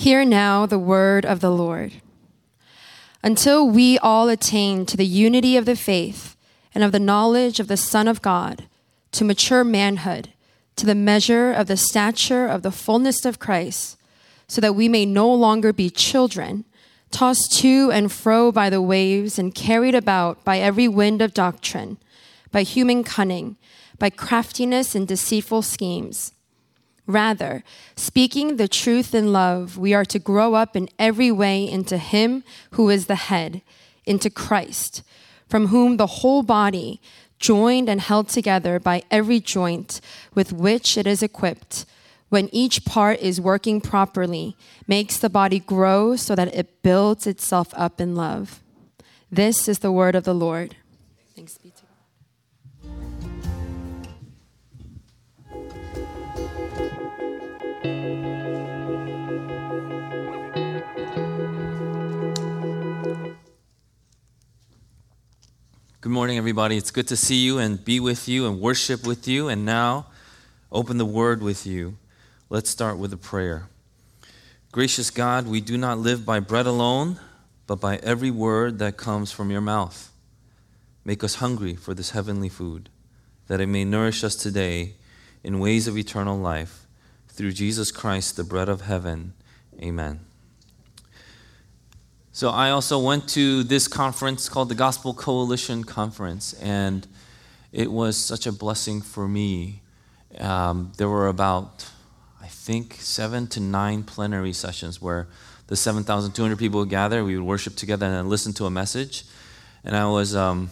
Hear now the word of the Lord. Until we all attain to the unity of the faith and of the knowledge of the Son of God, to mature manhood, to the measure of the stature of the fullness of Christ, so that we may no longer be children, tossed to and fro by the waves and carried about by every wind of doctrine, by human cunning, by craftiness and deceitful schemes. Rather, speaking the truth in love, we are to grow up in every way into Him who is the head, into Christ, from whom the whole body, joined and held together by every joint with which it is equipped, when each part is working properly, makes the body grow so that it builds itself up in love. This is the word of the Lord. Good morning, everybody. It's good to see you and be with you and worship with you, and now open the word with you. Let's start with a prayer. Gracious God, we do not live by bread alone, but by every word that comes from your mouth. Make us hungry for this heavenly food, that it may nourish us today in ways of eternal life. Through Jesus Christ, the bread of heaven. Amen. So I also went to this conference called the Gospel Coalition Conference, and it was such a blessing for me. Um, there were about, I think, seven to nine plenary sessions where the 7,200 people would gather. We would worship together and listen to a message. And I was, um,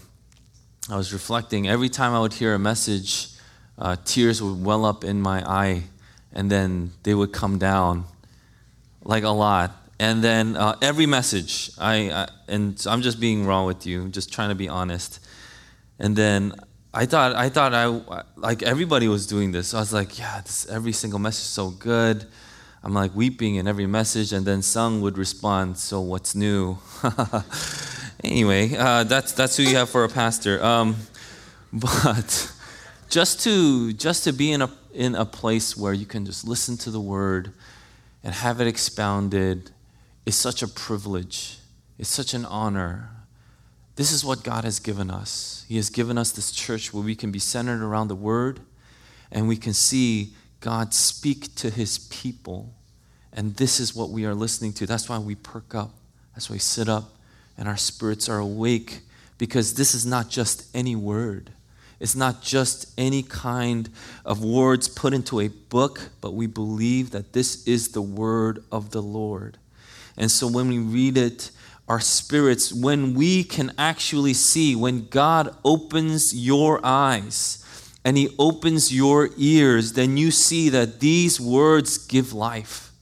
I was reflecting. Every time I would hear a message, uh, tears would well up in my eye, and then they would come down, like a lot. And then uh, every message, I, I and so I'm just being raw with you, just trying to be honest. And then I thought I thought I like everybody was doing this. So I was like, yeah, this, every single message is so good. I'm like weeping in every message, and then Sung would respond, "So what's new?" anyway, uh, that's that's who you have for a pastor. Um, but just to just to be in a in a place where you can just listen to the word and have it expounded is such a privilege. It's such an honor. This is what God has given us. He has given us this church where we can be centered around the Word and we can see God speak to His people. And this is what we are listening to. That's why we perk up. That's why we sit up and our spirits are awake because this is not just any word. It's not just any kind of words put into a book, but we believe that this is the word of the Lord. And so when we read it, our spirits, when we can actually see, when God opens your eyes and He opens your ears, then you see that these words give life.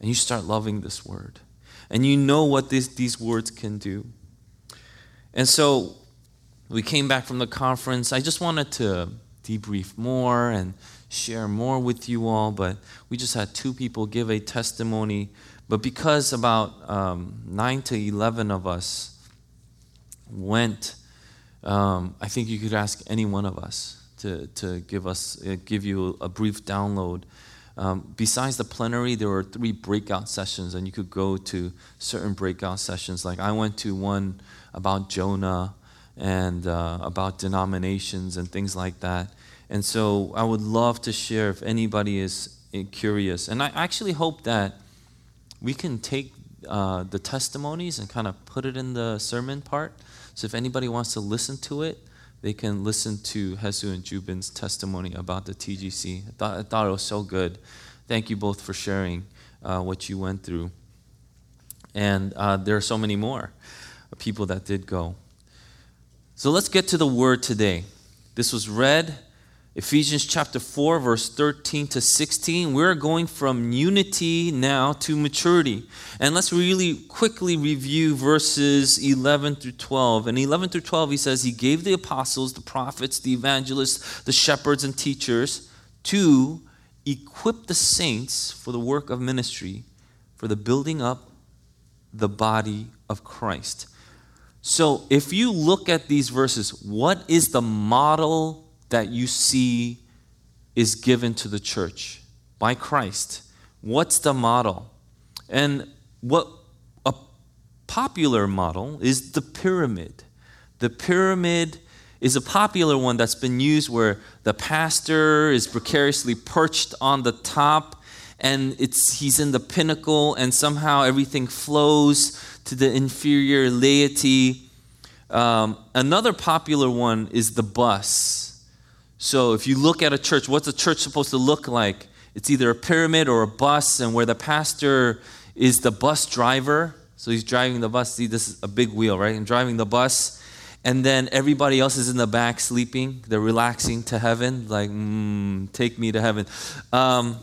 And you start loving this word. And you know what this, these words can do. And so we came back from the conference. I just wanted to debrief more and share more with you all, but we just had two people give a testimony but because about um, 9 to 11 of us went, um, I think you could ask any one of us to, to give us uh, give you a brief download. Um, besides the plenary, there were three breakout sessions, and you could go to certain breakout sessions. Like I went to one about Jonah and uh, about denominations and things like that. And so I would love to share if anybody is uh, curious. And I actually hope that we can take uh, the testimonies and kind of put it in the sermon part. So if anybody wants to listen to it, they can listen to Hesu and Jubin's testimony about the TGC. I thought, I thought it was so good. Thank you both for sharing uh, what you went through. And uh, there are so many more people that did go. So let's get to the word today. This was read Ephesians chapter 4, verse 13 to 16. We're going from unity now to maturity. And let's really quickly review verses 11 through 12. In 11 through 12, he says, He gave the apostles, the prophets, the evangelists, the shepherds, and teachers to equip the saints for the work of ministry, for the building up the body of Christ. So if you look at these verses, what is the model? That you see is given to the church by Christ. What's the model? And what a popular model is the pyramid. The pyramid is a popular one that's been used where the pastor is precariously perched on the top and it's he's in the pinnacle and somehow everything flows to the inferior laity. Um, another popular one is the bus. So if you look at a church, what's a church supposed to look like? It's either a pyramid or a bus, and where the pastor is the bus driver. So he's driving the bus. See, this is a big wheel, right? And driving the bus. And then everybody else is in the back sleeping. They're relaxing to heaven, like, mm, take me to heaven. Um,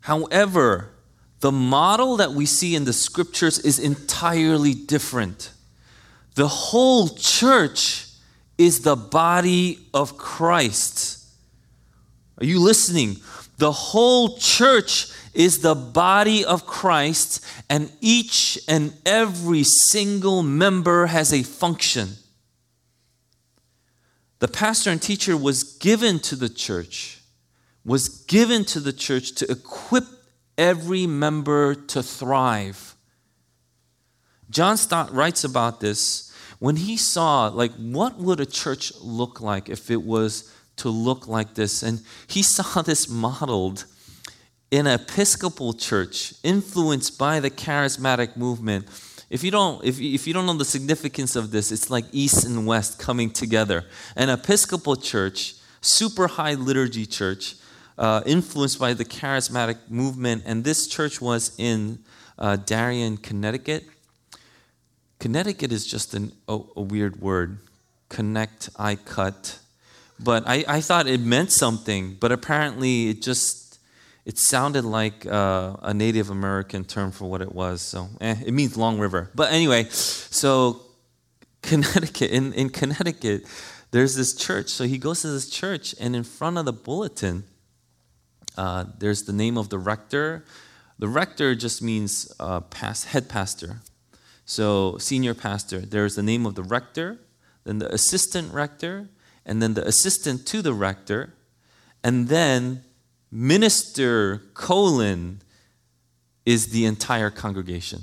however, the model that we see in the scriptures is entirely different. The whole church is the body of Christ. Are you listening? The whole church is the body of Christ, and each and every single member has a function. The pastor and teacher was given to the church, was given to the church to equip every member to thrive. John Stott writes about this when he saw, like, what would a church look like if it was to look like this? And he saw this modeled in an Episcopal church influenced by the charismatic movement. If you don't, if if you don't know the significance of this, it's like East and West coming together. An Episcopal church, super high liturgy church, uh, influenced by the charismatic movement, and this church was in uh, Darien, Connecticut. Connecticut is just an, a, a weird word. Connect, I cut. But I, I thought it meant something, but apparently it just it sounded like uh, a Native American term for what it was. So eh, it means Long River. But anyway, so Connecticut, in, in Connecticut, there's this church. So he goes to this church, and in front of the bulletin, uh, there's the name of the rector. The rector just means uh, past, head pastor. So senior pastor. There's the name of the rector, then the assistant rector, and then the assistant to the rector, and then minister colon is the entire congregation.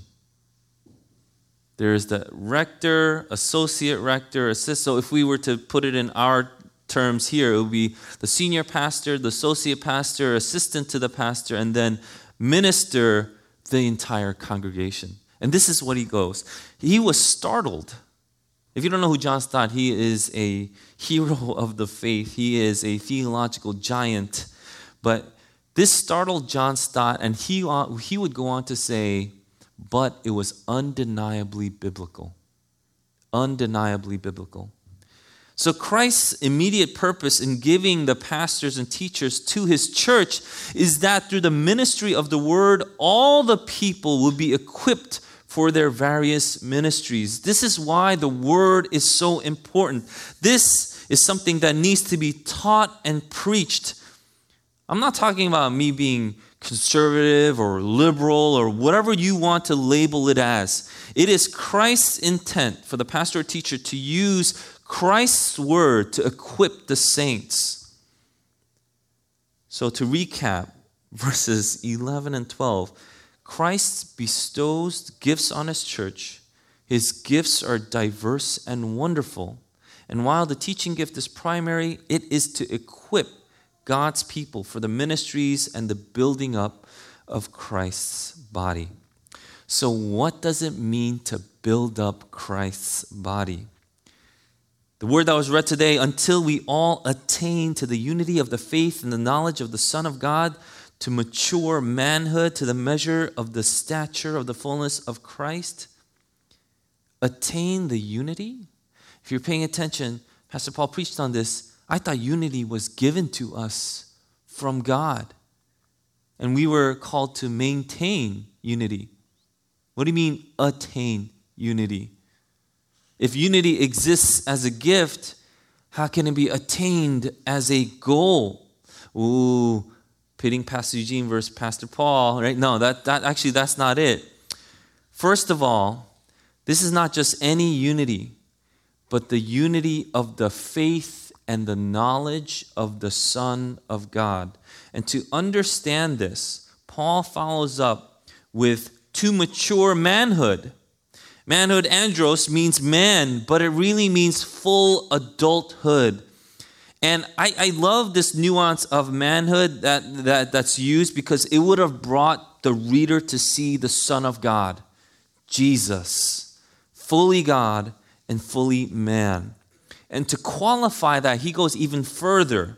There's the rector, associate rector, assist. So if we were to put it in our terms here, it would be the senior pastor, the associate pastor, assistant to the pastor, and then minister the entire congregation. And this is what he goes. He was startled. If you don't know who John Stott, he is a hero of the faith. He is a theological giant but this startled John Stott, and he, uh, he would go on to say, but it was undeniably biblical. Undeniably biblical. So, Christ's immediate purpose in giving the pastors and teachers to his church is that through the ministry of the word, all the people will be equipped for their various ministries. This is why the word is so important. This is something that needs to be taught and preached I'm not talking about me being conservative or liberal or whatever you want to label it as. It is Christ's intent for the pastor or teacher to use Christ's word to equip the saints. So, to recap verses 11 and 12, Christ bestows gifts on his church. His gifts are diverse and wonderful. And while the teaching gift is primary, it is to equip God's people for the ministries and the building up of Christ's body. So, what does it mean to build up Christ's body? The word that was read today, until we all attain to the unity of the faith and the knowledge of the Son of God, to mature manhood, to the measure of the stature of the fullness of Christ. Attain the unity? If you're paying attention, Pastor Paul preached on this I thought unity was given to us from God. And we were called to maintain unity. What do you mean, attain unity? If unity exists as a gift, how can it be attained as a goal? Ooh, pitting Pastor Eugene versus Pastor Paul, right? No, that, that actually that's not it. First of all, this is not just any unity, but the unity of the faith and the knowledge of the Son of God. And to understand this, Paul follows up with to mature manhood. Manhood, andros, means man, but it really means full adulthood. And I, I love this nuance of manhood that, that, that's used because it would have brought the reader to see the Son of God, Jesus, fully God and fully man. And to qualify that, he goes even further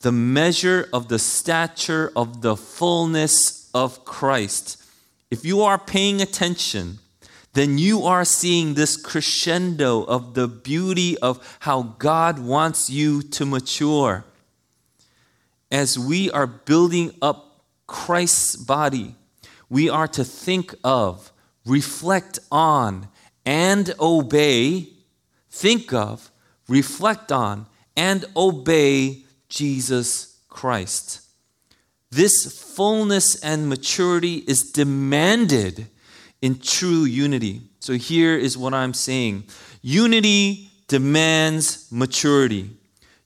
the measure of the stature of the fullness of Christ. If you are paying attention, then you are seeing this crescendo of the beauty of how God wants you to mature. As we are building up Christ's body, we are to think of, reflect on, and obey. Think of, reflect on, and obey Jesus Christ. This fullness and maturity is demanded in true unity. So here is what I'm saying unity demands maturity.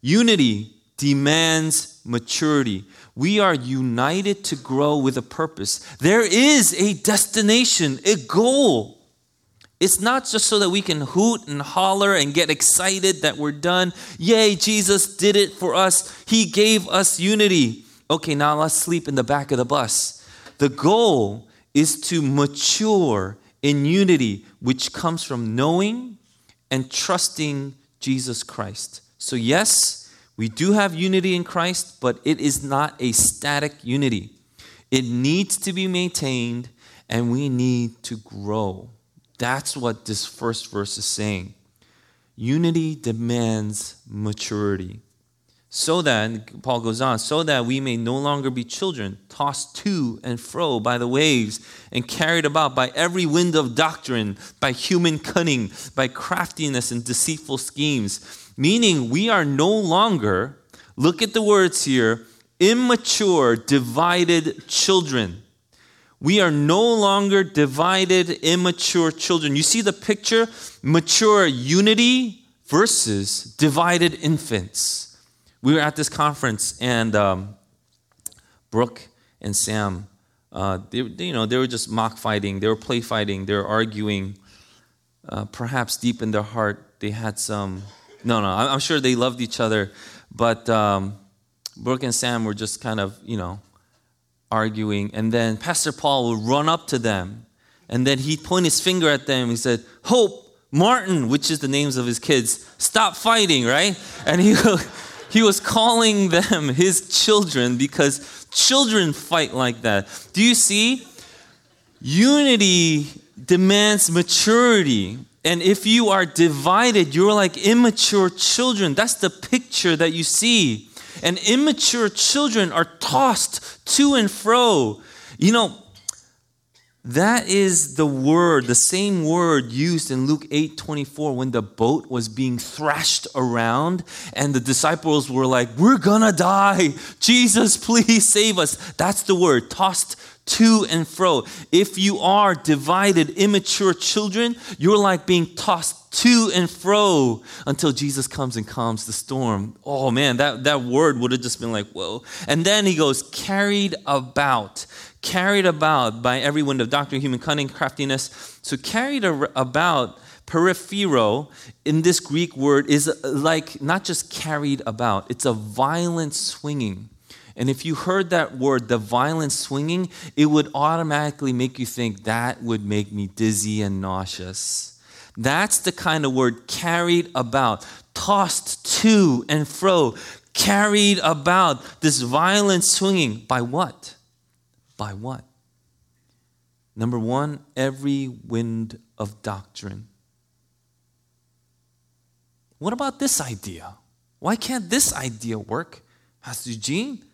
Unity demands maturity. We are united to grow with a purpose. There is a destination, a goal. It's not just so that we can hoot and holler and get excited that we're done. Yay, Jesus did it for us. He gave us unity. Okay, now let's sleep in the back of the bus. The goal is to mature in unity, which comes from knowing and trusting Jesus Christ. So, yes, we do have unity in Christ, but it is not a static unity. It needs to be maintained and we need to grow. That's what this first verse is saying. Unity demands maturity so that, Paul goes on, so that we may no longer be children, tossed to and fro by the waves, and carried about by every wind of doctrine, by human cunning, by craftiness and deceitful schemes. Meaning, we are no longer, look at the words here, immature, divided children. We are no longer divided, immature children. You see the picture? Mature unity versus divided infants we were at this conference, and um, Brooke and Sam, uh, they, you know, they were just mock fighting. They were play fighting. They were arguing. Uh, perhaps deep in their heart, they had some. No, no, I'm sure they loved each other, but um, Brooke and Sam were just kind of, you know, arguing. And then Pastor Paul would run up to them, and then he'd point his finger at them. He said, "Hope, Martin," which is the names of his kids, stop fighting, right? And he. He was calling them his children because children fight like that. Do you see? Unity demands maturity. And if you are divided, you're like immature children. That's the picture that you see. And immature children are tossed to and fro. You know, that is the word, the same word used in Luke 8 24 when the boat was being thrashed around and the disciples were like, We're gonna die. Jesus, please save us. That's the word, tossed to and fro. If you are divided, immature children, you're like being tossed to and fro until Jesus comes and calms the storm. Oh man, that, that word would have just been like, whoa. And then he goes, carried about carried about by every wind of doctrine, human cunning, craftiness. So, carried about, periphero, in this Greek word, is uh, like not just carried about, it's a violent swinging. And if you heard that word, the violent swinging, it would automatically make you think that would make me dizzy and nauseous. That's the kind of word carried about, tossed to and fro, carried about, this violent swinging. By what? By what? Number one, every wind of doctrine. What about this idea? Why can't this idea work? Pastor Eugene,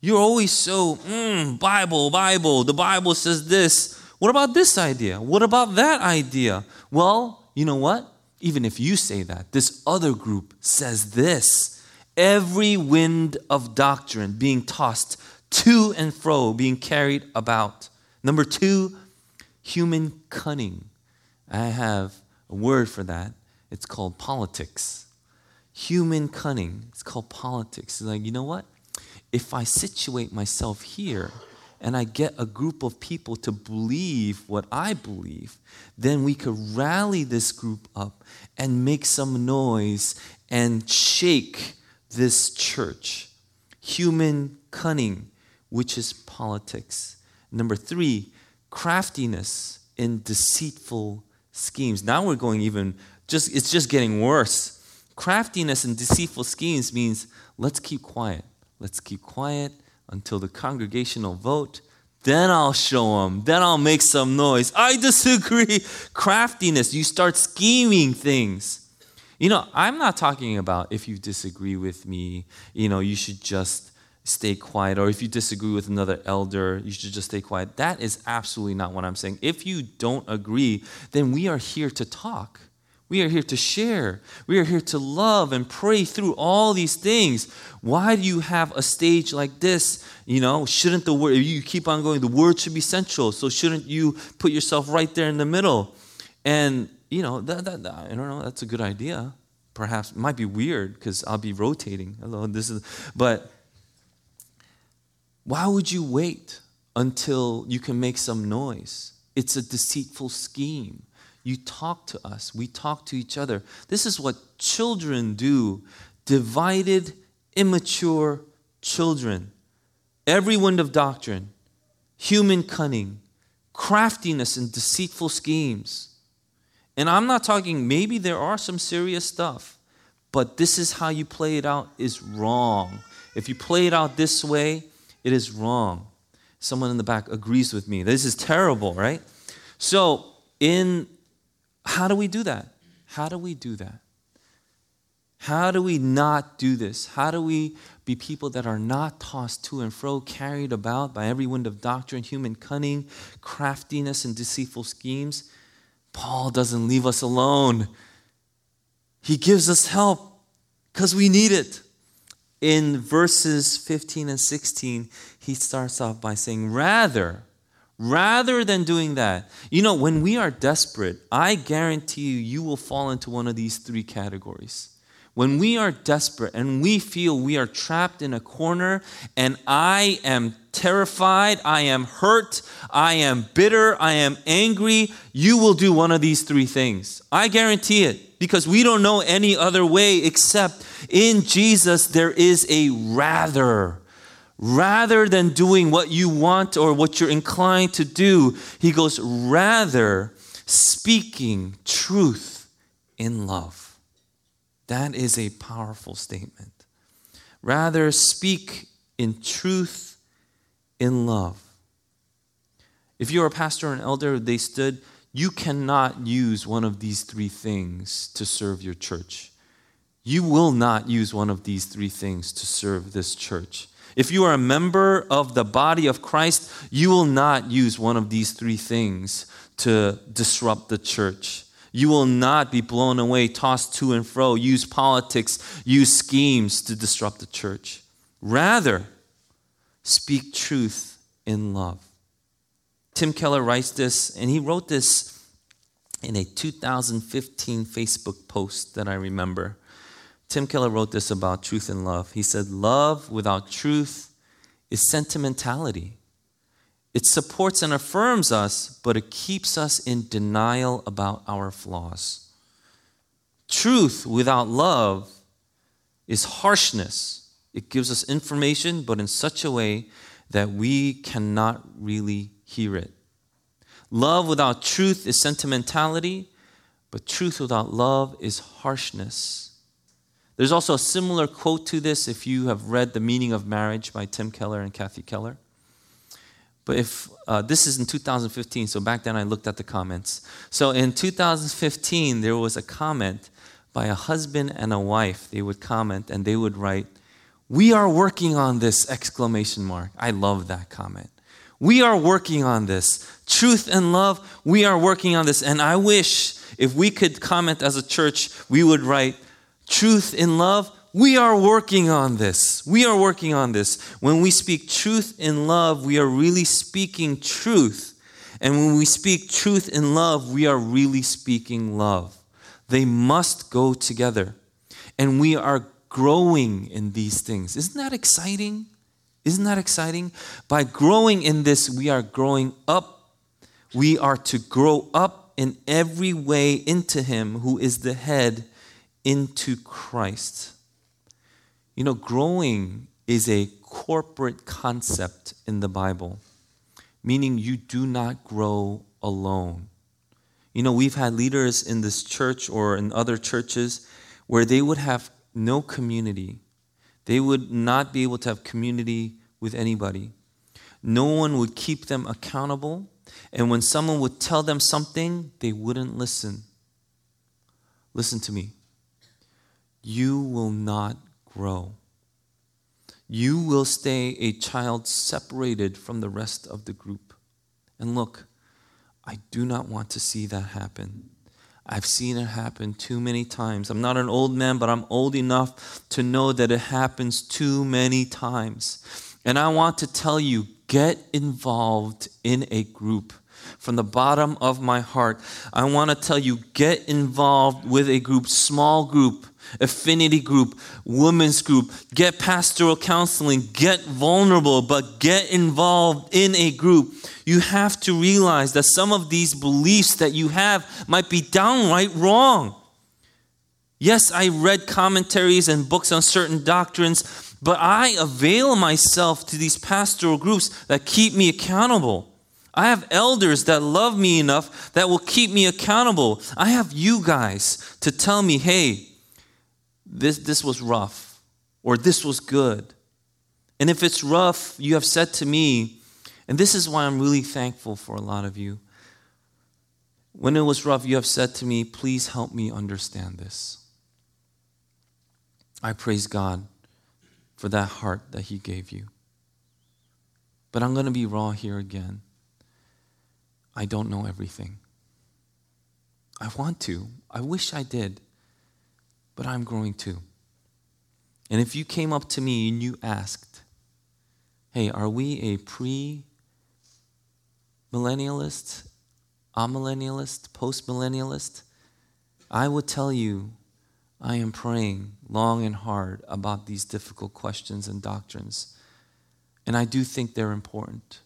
you're always so, mm, Bible, Bible, the Bible says this. What about this idea? What about that idea? Well, you know what? Even if you say that, this other group says this. Every wind of doctrine being tossed to and fro, being carried about. Number two, human cunning. I have a word for that. It's called politics. Human cunning. It's called politics. It's like, you know what? If I situate myself here and I get a group of people to believe what I believe, then we could rally this group up and make some noise and shake this church. Human cunning, which is politics. Number three, craftiness in deceitful schemes. Now we're going even just it's just getting worse. Craftiness and deceitful schemes means let's keep quiet. Let's keep quiet until the congregational vote. Then I'll show them. Then I'll make some noise. I disagree. Craftiness. You start scheming things. You know, I'm not talking about if you disagree with me, you know, you should just stay quiet, or if you disagree with another elder, you should just stay quiet. That is absolutely not what I'm saying. If you don't agree, then we are here to talk. We are here to share. We are here to love and pray through all these things. Why do you have a stage like this? You know, shouldn't the word, you keep on going, the word should be central. So shouldn't you put yourself right there in the middle? And, you know, that, that, I don't know, that's a good idea. Perhaps might be weird because I'll be rotating. Hello, this is, but why would you wait until you can make some noise? It's a deceitful scheme. You talk to us, we talk to each other. This is what children do divided, immature children. Every wind of doctrine, human cunning, craftiness, and deceitful schemes. And I'm not talking, maybe there are some serious stuff, but this is how you play it out is wrong. If you play it out this way, it is wrong. Someone in the back agrees with me. This is terrible, right? So, in how do we do that? How do we do that? How do we not do this? How do we be people that are not tossed to and fro, carried about by every wind of doctrine, human cunning, craftiness, and deceitful schemes? Paul doesn't leave us alone. He gives us help because we need it. In verses 15 and 16, he starts off by saying, Rather, Rather than doing that, you know, when we are desperate, I guarantee you, you will fall into one of these three categories. When we are desperate and we feel we are trapped in a corner and I am terrified, I am hurt, I am bitter, I am angry, you will do one of these three things. I guarantee it because we don't know any other way except in Jesus there is a rather rather than doing what you want or what you're inclined to do, he goes, rather speaking truth in love. That is a powerful statement. Rather speak in truth in love. If you're a pastor or an elder, they stood, you cannot use one of these three things to serve your church. You will not use one of these three things to serve this church. If you are a member of the body of Christ, you will not use one of these three things to disrupt the church. You will not be blown away, tossed to and fro, use politics, use schemes to disrupt the church. Rather, speak truth in love. Tim Keller writes this, and he wrote this in a 2015 Facebook post that I remember. Tim Keller wrote this about truth and love. He said, Love without truth is sentimentality. It supports and affirms us, but it keeps us in denial about our flaws. Truth without love is harshness. It gives us information, but in such a way that we cannot really hear it. Love without truth is sentimentality, but truth without love is harshness. There's also a similar quote to this if you have read The Meaning of Marriage by Tim Keller and Kathy Keller. But if uh, this is in 2015, so back then I looked at the comments. So in 2015, there was a comment by a husband and a wife. They would comment and they would write, "We are working on this!" Exclamation mark. I love that comment. We are working on this. Truth and love, we are working on this. And I wish if we could comment as a church, we would write, truth in love, we are working on this. We are working on this. When we speak truth in love, we are really speaking truth. And when we speak truth in love, we are really speaking love. They must go together. And we are growing in these things. Isn't that exciting? Isn't that exciting? By growing in this, we are growing up. We are to grow up in every way into Him who is the head, into Christ. You know, growing is a corporate concept in the Bible, meaning you do not grow alone. You know, we've had leaders in this church or in other churches where they would have no community. They would not be able to have community with anybody. No one would keep them accountable. And when someone would tell them something, they wouldn't listen. Listen to me. You will not grow. You will stay a child separated from the rest of the group. And look, I do not want to see that happen. I've seen it happen too many times. I'm not an old man, but I'm old enough to know that it happens too many times. And I want to tell you get involved in a group. From the bottom of my heart, I want to tell you get involved with a group, small group affinity group, women's group, get pastoral counseling, get vulnerable, but get involved in a group. You have to realize that some of these beliefs that you have might be downright wrong. Yes, I read commentaries and books on certain doctrines, but I avail myself to these pastoral groups that keep me accountable. I have elders that love me enough that will keep me accountable. I have you guys to tell me, hey, this, this was rough or this was good. And if it's rough, you have said to me, and this is why I'm really thankful for a lot of you. When it was rough, you have said to me, please help me understand this. I praise God for that heart that He gave you. But I'm going to be raw here again. I don't know everything. I want to. I wish I did but I'm growing too. And if you came up to me and you asked, hey, are we a pre millennialist, amillennialist, post millennialist? I would tell you, I am praying long and hard about these difficult questions and doctrines. And I do think they're important.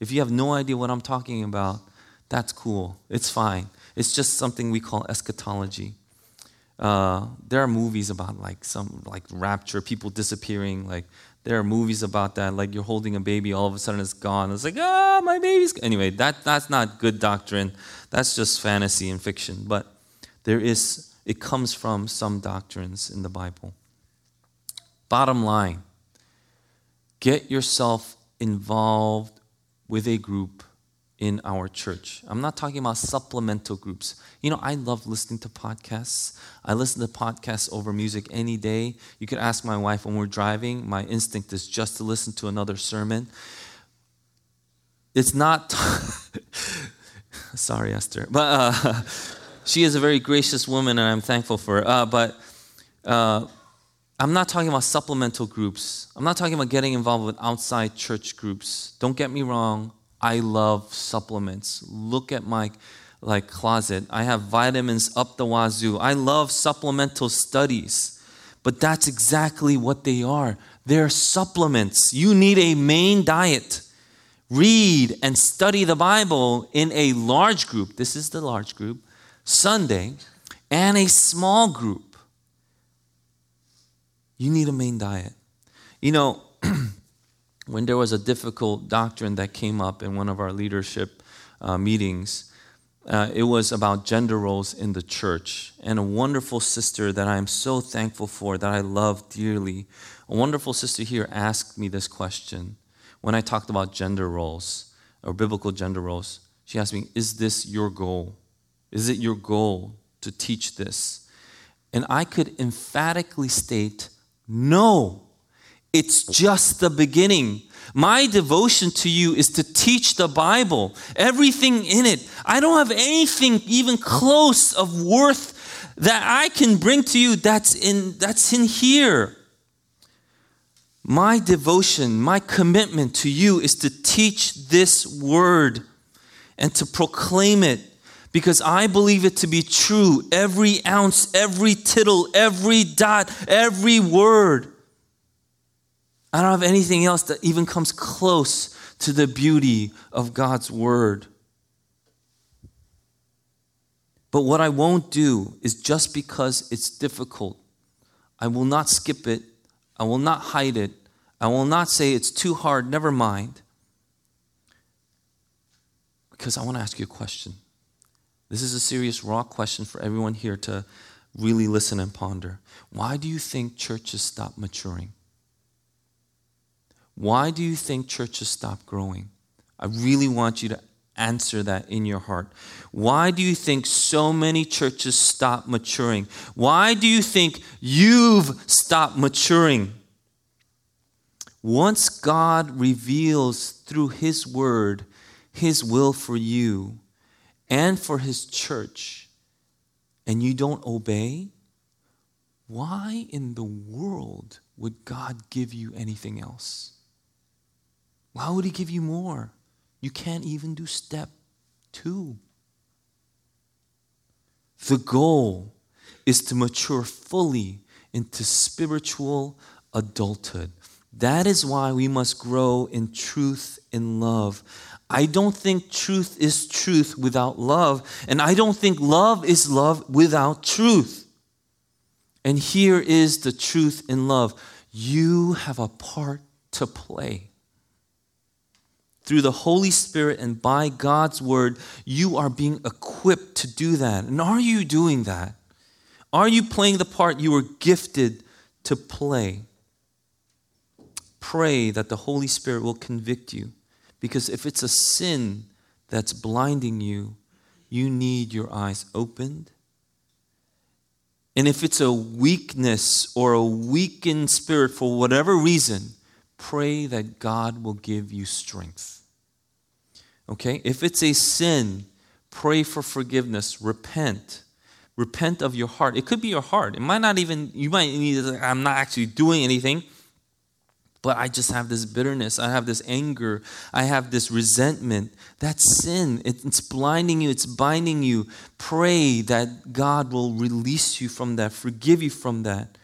If you have no idea what I'm talking about, that's cool. It's fine. It's just something we call eschatology. Uh, there are movies about like some like rapture, people disappearing. Like there are movies about that. Like you're holding a baby, all of a sudden it's gone. It's like ah, my baby's. Anyway, that that's not good doctrine. That's just fantasy and fiction. But there is. It comes from some doctrines in the Bible. Bottom line: get yourself involved with a group in our church. I'm not talking about supplemental groups. You know, I love listening to podcasts. I listen to podcasts over music any day. You could ask my wife when we're driving, my instinct is just to listen to another sermon. It's not, sorry, Esther, but uh, she is a very gracious woman and I'm thankful for her. Uh, but uh, I'm not talking about supplemental groups. I'm not talking about getting involved with outside church groups. Don't get me wrong. I love supplements. Look at my like closet. I have vitamins up the wazoo. I love supplemental studies. But that's exactly what they are. They're supplements. You need a main diet. Read and study the Bible in a large group. This is the large group, Sunday, and a small group. You need a main diet. You know, when there was a difficult doctrine that came up in one of our leadership uh, meetings, uh, it was about gender roles in the church. And a wonderful sister that I am so thankful for, that I love dearly, a wonderful sister here asked me this question when I talked about gender roles or biblical gender roles. She asked me, Is this your goal? Is it your goal to teach this? And I could emphatically state, No. It's just the beginning. My devotion to you is to teach the Bible, everything in it. I don't have anything even close of worth that I can bring to you that's in, that's in here. My devotion, my commitment to you is to teach this word and to proclaim it because I believe it to be true. Every ounce, every tittle, every dot, every word. I don't have anything else that even comes close to the beauty of God's word. But what I won't do is just because it's difficult, I will not skip it, I will not hide it, I will not say it's too hard, never mind. Because I want to ask you a question. This is a serious, raw question for everyone here to really listen and ponder. Why do you think churches stop maturing? Why do you think churches stop growing? I really want you to answer that in your heart. Why do you think so many churches stop maturing? Why do you think you've stopped maturing? Once God reveals through His Word His will for you and for His church, and you don't obey, why in the world would God give you anything else? Why would He give you more? You can't even do step two. The goal is to mature fully into spiritual adulthood. That is why we must grow in truth in love. I don't think truth is truth without love, and I don't think love is love without truth. And here is the truth in love you have a part to play through the Holy Spirit and by God's word, you are being equipped to do that. And are you doing that? Are you playing the part you were gifted to play? Pray that the Holy Spirit will convict you. Because if it's a sin that's blinding you, you need your eyes opened. And if it's a weakness or a weakened spirit for whatever reason, pray that God will give you strength. Okay? If it's a sin, pray for forgiveness, repent. Repent of your heart. It could be your heart. It might not even, you might need, I'm not actually doing anything, but I just have this bitterness. I have this anger. I have this resentment. That's sin. It's blinding you, it's binding you. Pray that God will release you from that, forgive you from that.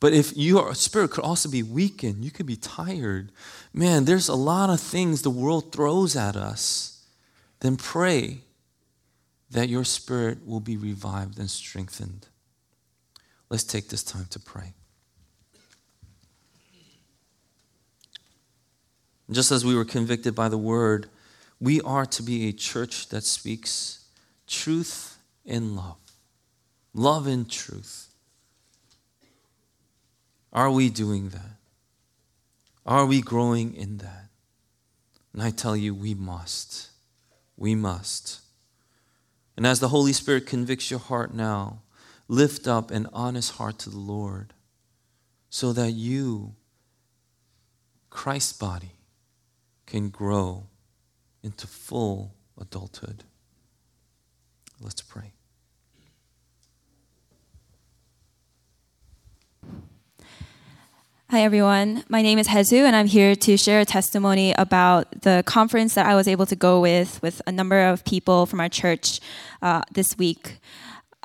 But if your spirit could also be weakened, you could be tired. Man, there's a lot of things the world throws at us. Then pray that your spirit will be revived and strengthened. Let's take this time to pray. Just as we were convicted by the word, we are to be a church that speaks truth in love, love in truth. Are we doing that? Are we growing in that? And I tell you, we must. We must. And as the Holy Spirit convicts your heart now, lift up an honest heart to the Lord so that you, Christ's body, can grow into full adulthood. Let's pray. Hi, everyone. My name is Hezu, and I'm here to share a testimony about the conference that I was able to go with with a number of people from our church uh, this week.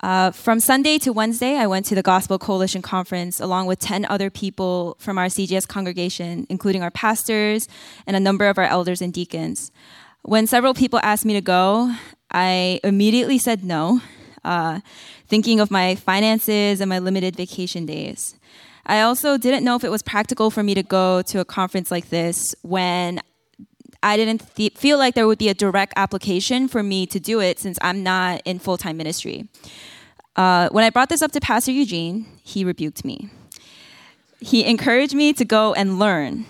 Uh, from Sunday to Wednesday, I went to the Gospel Coalition Conference along with 10 other people from our CGS congregation, including our pastors and a number of our elders and deacons. When several people asked me to go, I immediately said no, uh, thinking of my finances and my limited vacation days. I also didn't know if it was practical for me to go to a conference like this when I didn't th- feel like there would be a direct application for me to do it since I'm not in full time ministry. Uh, when I brought this up to Pastor Eugene, he rebuked me. He encouraged me to go and learn,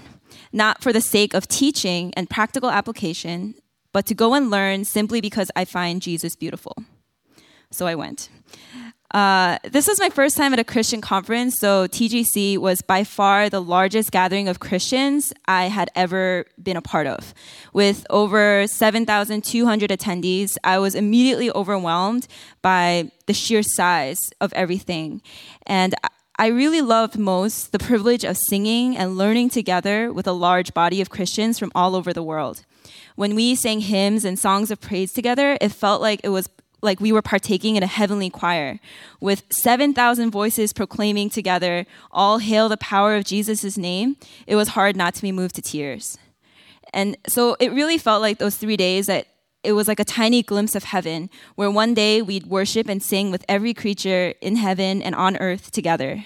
not for the sake of teaching and practical application, but to go and learn simply because I find Jesus beautiful. So I went. Uh, this was my first time at a Christian conference, so TGC was by far the largest gathering of Christians I had ever been a part of. With over 7,200 attendees, I was immediately overwhelmed by the sheer size of everything. And I really loved most the privilege of singing and learning together with a large body of Christians from all over the world. When we sang hymns and songs of praise together, it felt like it was like we were partaking in a heavenly choir with 7,000 voices proclaiming together, All hail the power of Jesus' name. It was hard not to be moved to tears. And so it really felt like those three days that it was like a tiny glimpse of heaven, where one day we'd worship and sing with every creature in heaven and on earth together.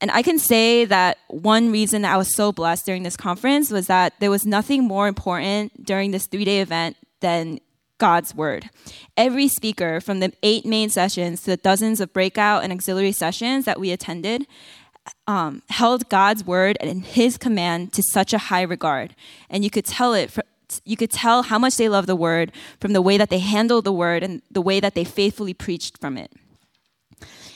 And I can say that one reason that I was so blessed during this conference was that there was nothing more important during this three day event than God's word. Every speaker, from the eight main sessions to the dozens of breakout and auxiliary sessions that we attended, um, held God's word and His command to such a high regard, and you could tell it. You could tell how much they love the word from the way that they handled the word and the way that they faithfully preached from it.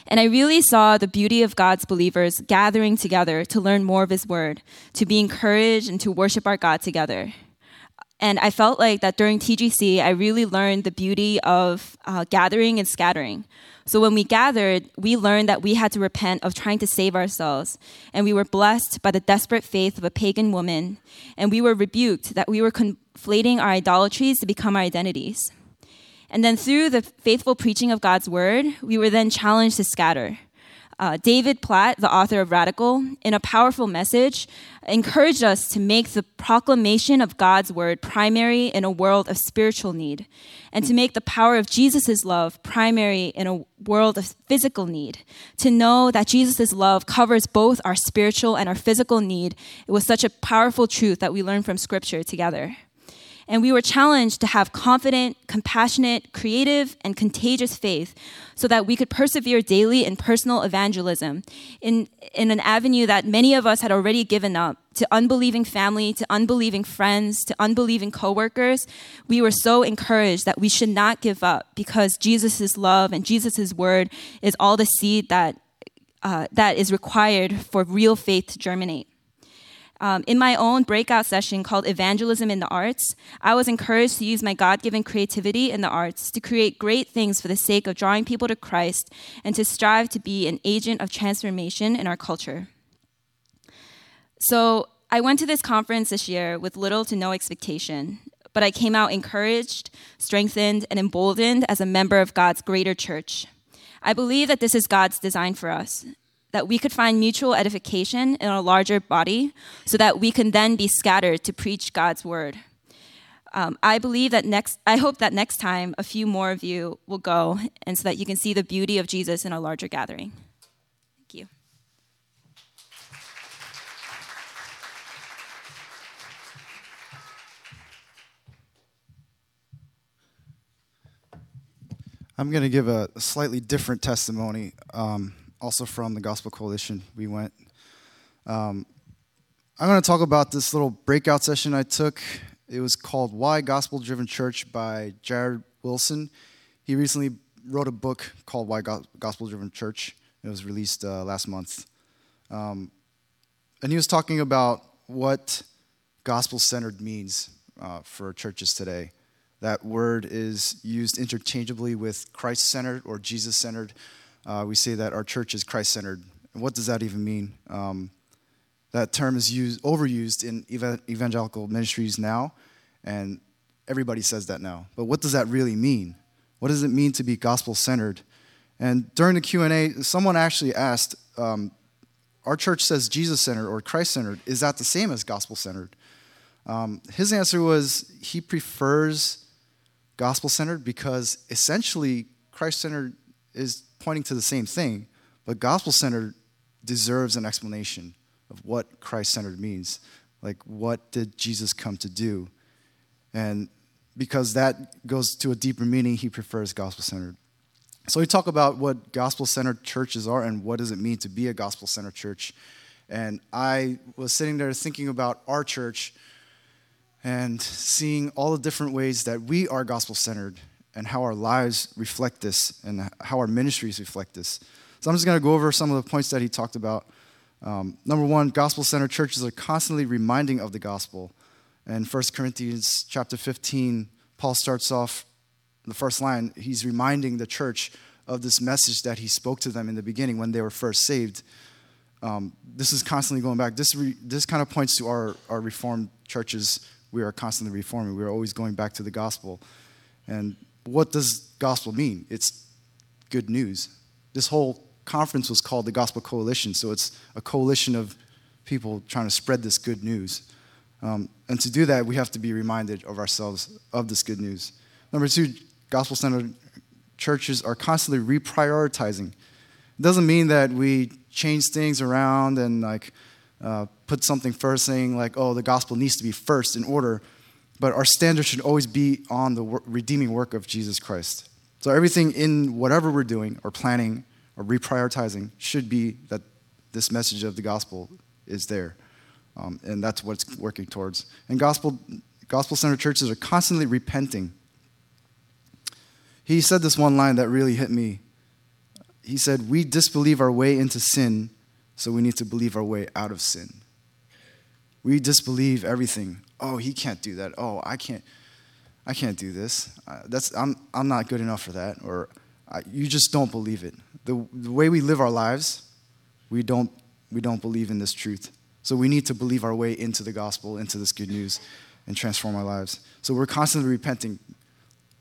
And I really saw the beauty of God's believers gathering together to learn more of His Word, to be encouraged, and to worship our God together. And I felt like that during TGC, I really learned the beauty of uh, gathering and scattering. So when we gathered, we learned that we had to repent of trying to save ourselves. And we were blessed by the desperate faith of a pagan woman. And we were rebuked that we were conflating our idolatries to become our identities. And then through the faithful preaching of God's word, we were then challenged to scatter. Uh, David Platt, the author of Radical, in a powerful message, encouraged us to make the proclamation of God's word primary in a world of spiritual need, and to make the power of Jesus' love primary in a world of physical need. To know that Jesus' love covers both our spiritual and our physical need, it was such a powerful truth that we learned from Scripture together and we were challenged to have confident, compassionate, creative, and contagious faith so that we could persevere daily in personal evangelism in, in an avenue that many of us had already given up to unbelieving family, to unbelieving friends, to unbelieving coworkers. We were so encouraged that we should not give up because Jesus' love and Jesus' word is all the seed that, uh, that is required for real faith to germinate. Um, in my own breakout session called Evangelism in the Arts, I was encouraged to use my God given creativity in the arts to create great things for the sake of drawing people to Christ and to strive to be an agent of transformation in our culture. So, I went to this conference this year with little to no expectation, but I came out encouraged, strengthened, and emboldened as a member of God's greater church. I believe that this is God's design for us, that we could find mutual edification in a larger body so that we can then be scattered to preach God's word. Um, I believe that next, I hope that next time a few more of you will go and so that you can see the beauty of Jesus in a larger gathering. Thank you. I'm going to give a slightly different testimony. Um, also from the Gospel Coalition. We went. Um, I'm going to talk about this little breakout session I took. It was called Why Gospel Driven Church by Jared Wilson. He recently wrote a book called Why Gospel Driven Church. It was released uh, last month. Um, and he was talking about what gospel centered means uh, for churches today. That word is used interchangeably with Christ centered or Jesus centered uh, we say that our church is Christ centered. What does that even mean? Um, that term is used, overused in evangelical ministries now, and everybody says that now. But what does that really mean? What does it mean to be gospel centered? And during the Q and A, someone actually asked, um, "Our church says Jesus centered or Christ centered. Is that the same as gospel centered?" Um, his answer was he prefers gospel centered because essentially Christ centered is pointing to the same thing, but gospel centered deserves an explanation of what Christ centered means. Like, what did Jesus come to do? And because that goes to a deeper meaning, he prefers gospel centered. So we talk about what gospel centered churches are and what does it mean to be a gospel centered church. And I was sitting there thinking about our church and seeing all the different ways that we are gospel centered and how our lives reflect this and how our ministries reflect this. So I'm just going to go over some of the points that he talked about. Um, number one, gospel-centered churches are constantly reminding of the gospel. In 1 Corinthians chapter 15, Paul starts off the first line. He's reminding the church of this message that he spoke to them in the beginning when they were first saved. Um, this is constantly going back. This, re, this kind of points to our, our reformed churches. We are constantly reforming. We are always going back to the gospel. And what does gospel mean? It's good news. This whole conference was called the Gospel Coalition, so it's a coalition of people trying to spread this good news. Um, and to do that, we have to be reminded of ourselves of this good news. Number two, gospel centered churches are constantly reprioritizing. It doesn't mean that we change things around and like uh, put something first, saying like, "Oh, the gospel needs to be first in order," but our standard should always be on the redeeming work of Jesus Christ. So everything in whatever we're doing or planning or reprioritizing should be that this message of the gospel is there. Um, and that's what it's working towards. And gospel, gospel centered churches are constantly repenting. He said this one line that really hit me. He said, We disbelieve our way into sin, so we need to believe our way out of sin. We disbelieve everything. Oh, he can't do that. Oh, I can't. I can't do this. Uh, that's, I'm, I'm not good enough for that. Or uh, you just don't believe it. The, the way we live our lives, we don't, we don't believe in this truth. So we need to believe our way into the gospel, into this good news, and transform our lives. So we're constantly repenting.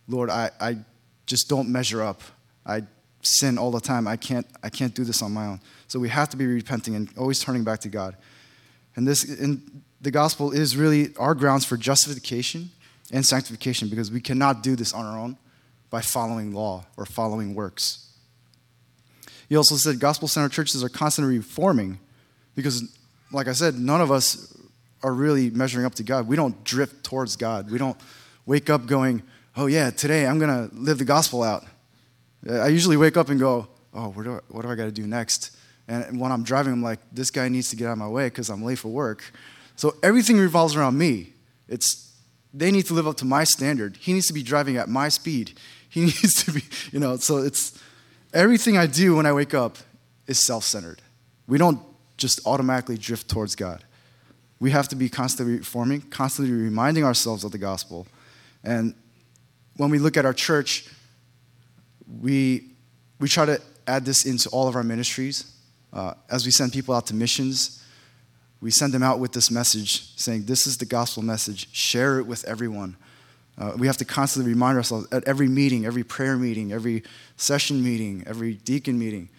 Lord, I, I just don't measure up. I sin all the time. I can't, I can't do this on my own. So we have to be repenting and always turning back to God. And this, and the gospel is really our grounds for justification and sanctification because we cannot do this on our own by following law or following works. He also said gospel centered churches are constantly reforming because like I said, none of us are really measuring up to God. We don't drift towards God. We don't wake up going, oh, yeah, today I'm going to live the gospel out. Uh, I usually wake up and go, oh, what do I, what do I got to do next? And when I'm driving, I'm like, this guy needs to get out of my way because I'm late for work. So everything revolves around me. It's, they need to live up to my standard. He needs to be driving at my speed. He needs to be, you know, so it's everything I do when I wake up is self centered. We don't just automatically drift towards God. We have to be constantly reforming, constantly reminding ourselves of the gospel. And when we look at our church, we, we try to add this into all of our ministries. Uh, as we send people out to missions, we send them out with this message saying, This is the gospel message, share it with everyone. Uh, we have to constantly remind ourselves at every meeting, every prayer meeting, every session meeting, every deacon meeting.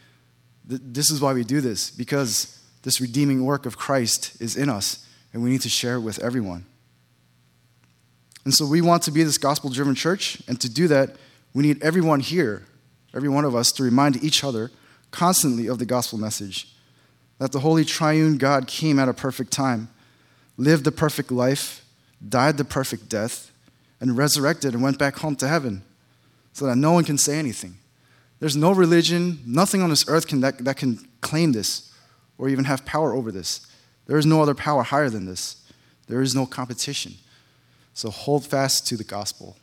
Th- this is why we do this, because this redeeming work of Christ is in us, and we need to share it with everyone. And so we want to be this gospel driven church, and to do that, we need everyone here, every one of us, to remind each other constantly of the gospel message that the holy triune God came at a perfect time, lived the perfect life, died the perfect death, and resurrected and went back home to heaven so that no one can say anything. There's no religion, nothing on this earth can, that, that can claim this or even have power over this. There is no other power higher than this. There is no competition. So hold fast to the gospel.